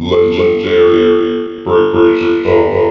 Legendary Breakers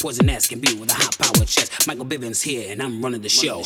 Poison ass can be with a hot power chest. Michael Bivins here, and I'm running the show.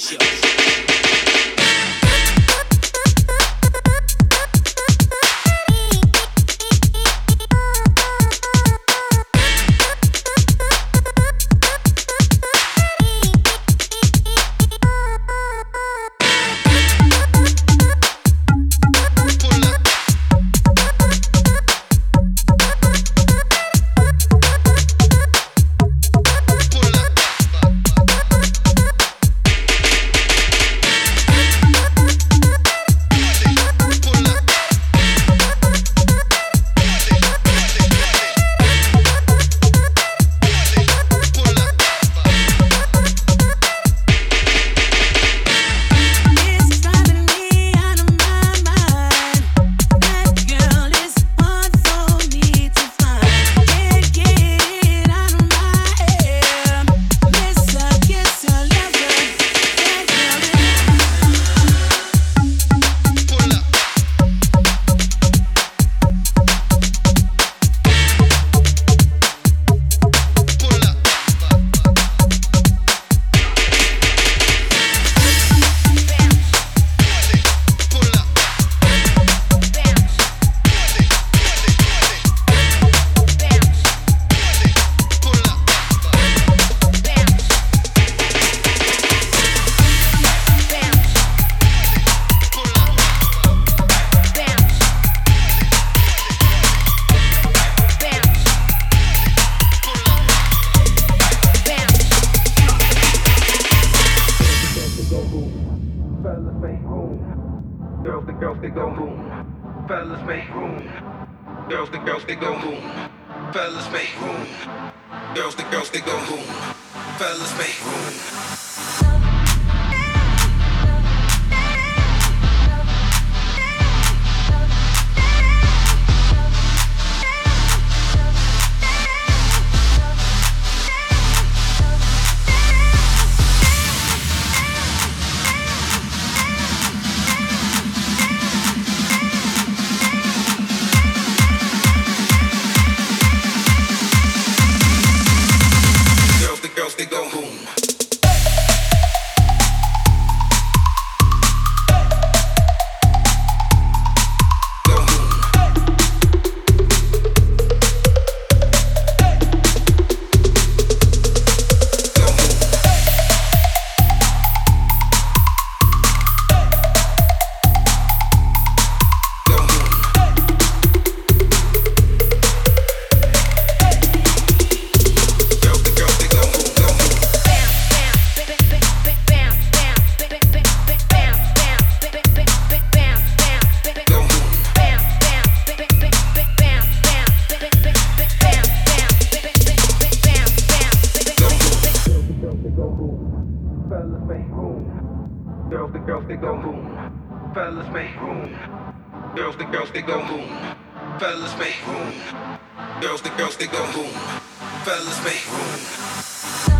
girls, they go make room. Girls, the girls, they go boom. Fellas make room. Girls, the girls, they go boom. Fellas make room. Girls, the girls, they go boom. Fellas make room.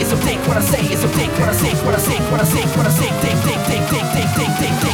is so think what I say is a think what I say, what I say, what I say, what I think think think think think think think think.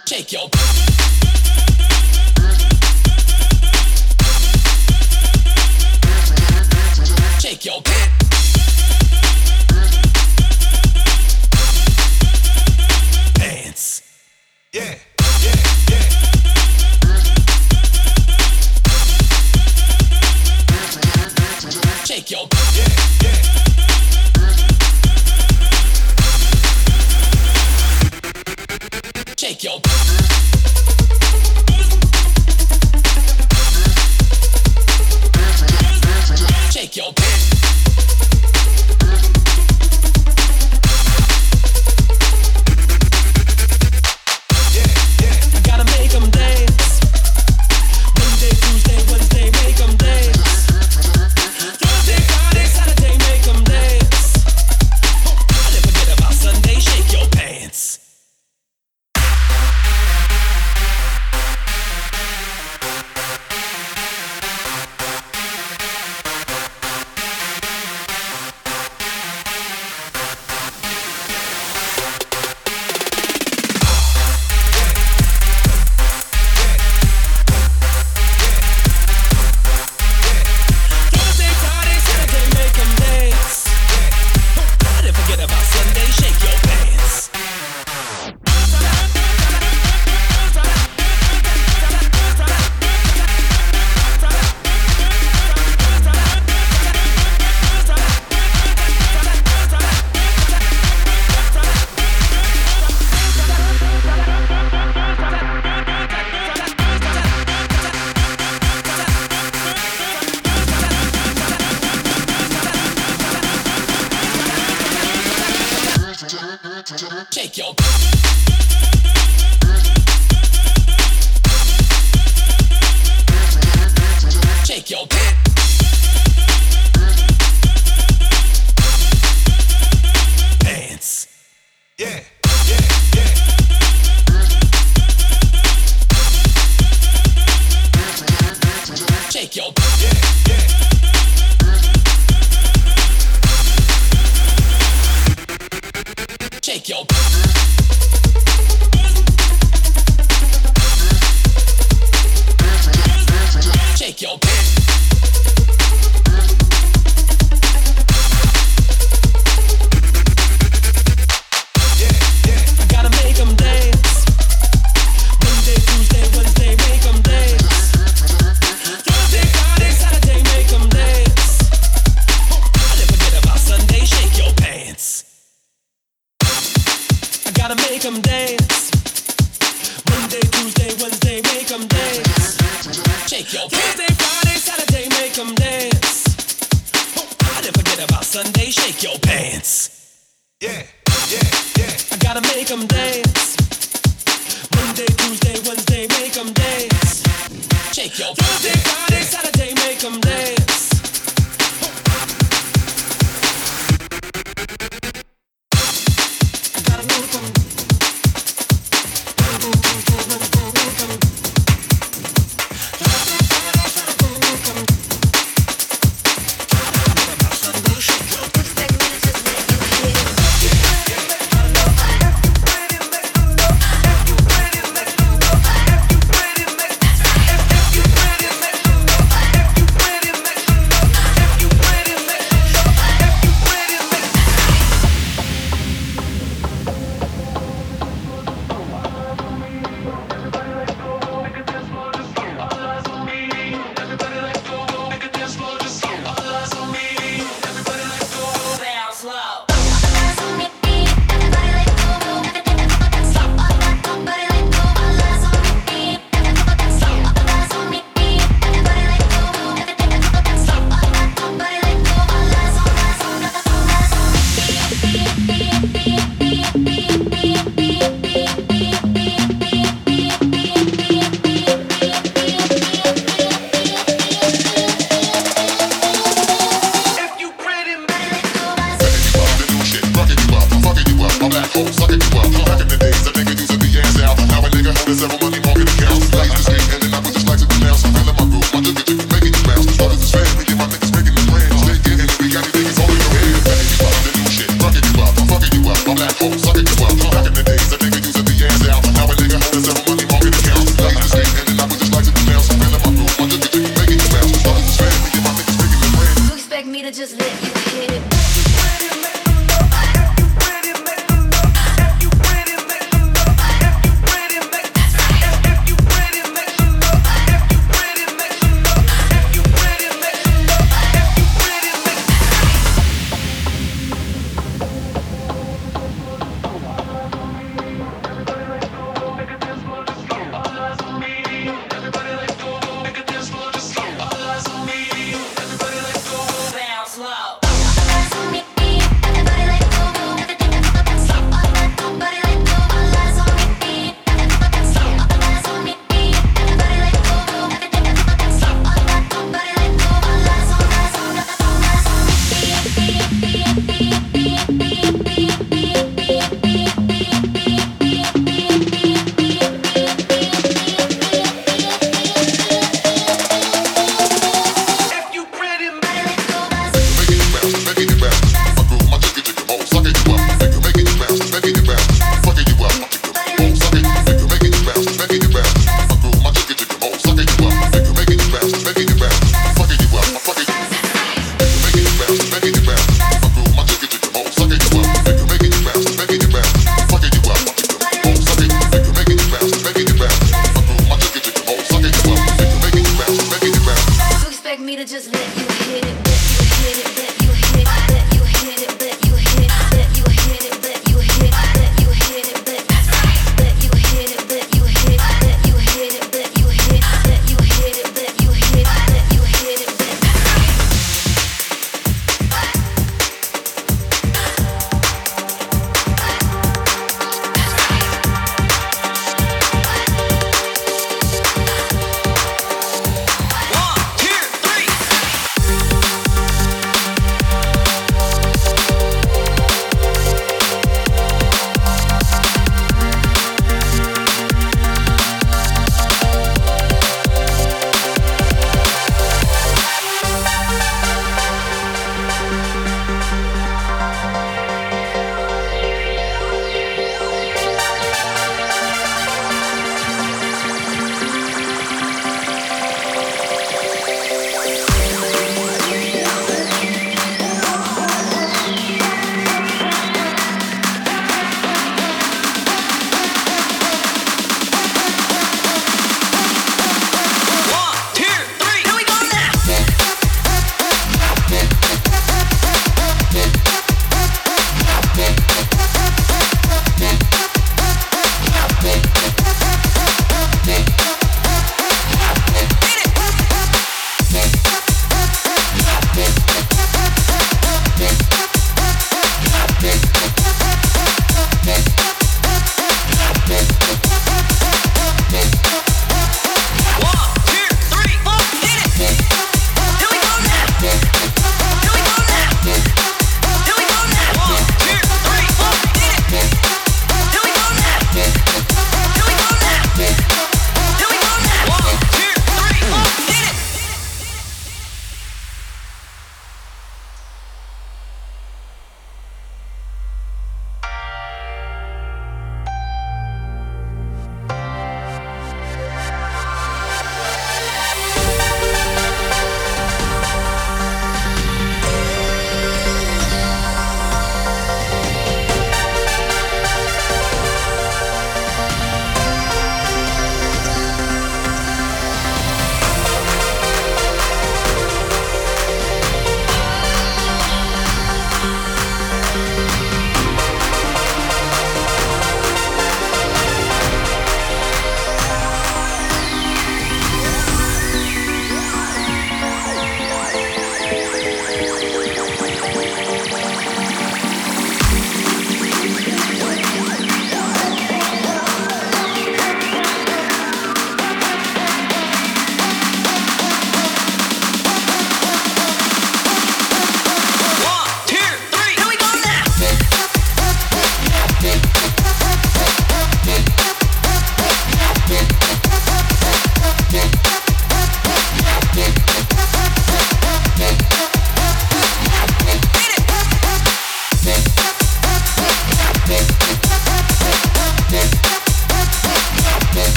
Take your. Take your. Pants. Yeah.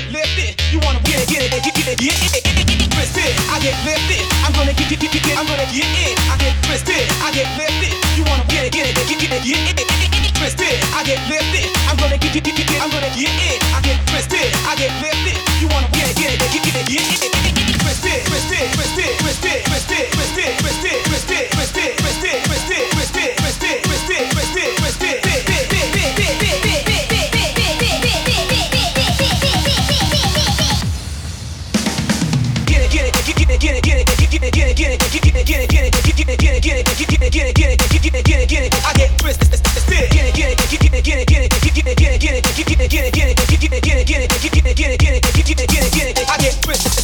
get lifted. You wanna get it, get it, get it, get it, get it, twisted. I get lifted. I'm gonna get, get, get, get, I'm gonna get it. I get twisted. I get lifted. You wanna get it, get it, get it, get it, get it, twisted. I get lifted. I'm gonna get, get, get, get, I'm gonna get it. I get twisted. I get lifted. You wanna get it, get it, get it, get it, get it, twisted, twisted, twisted, twisted, twisted, twisted, twisted. get it, get it, get it. I get rich.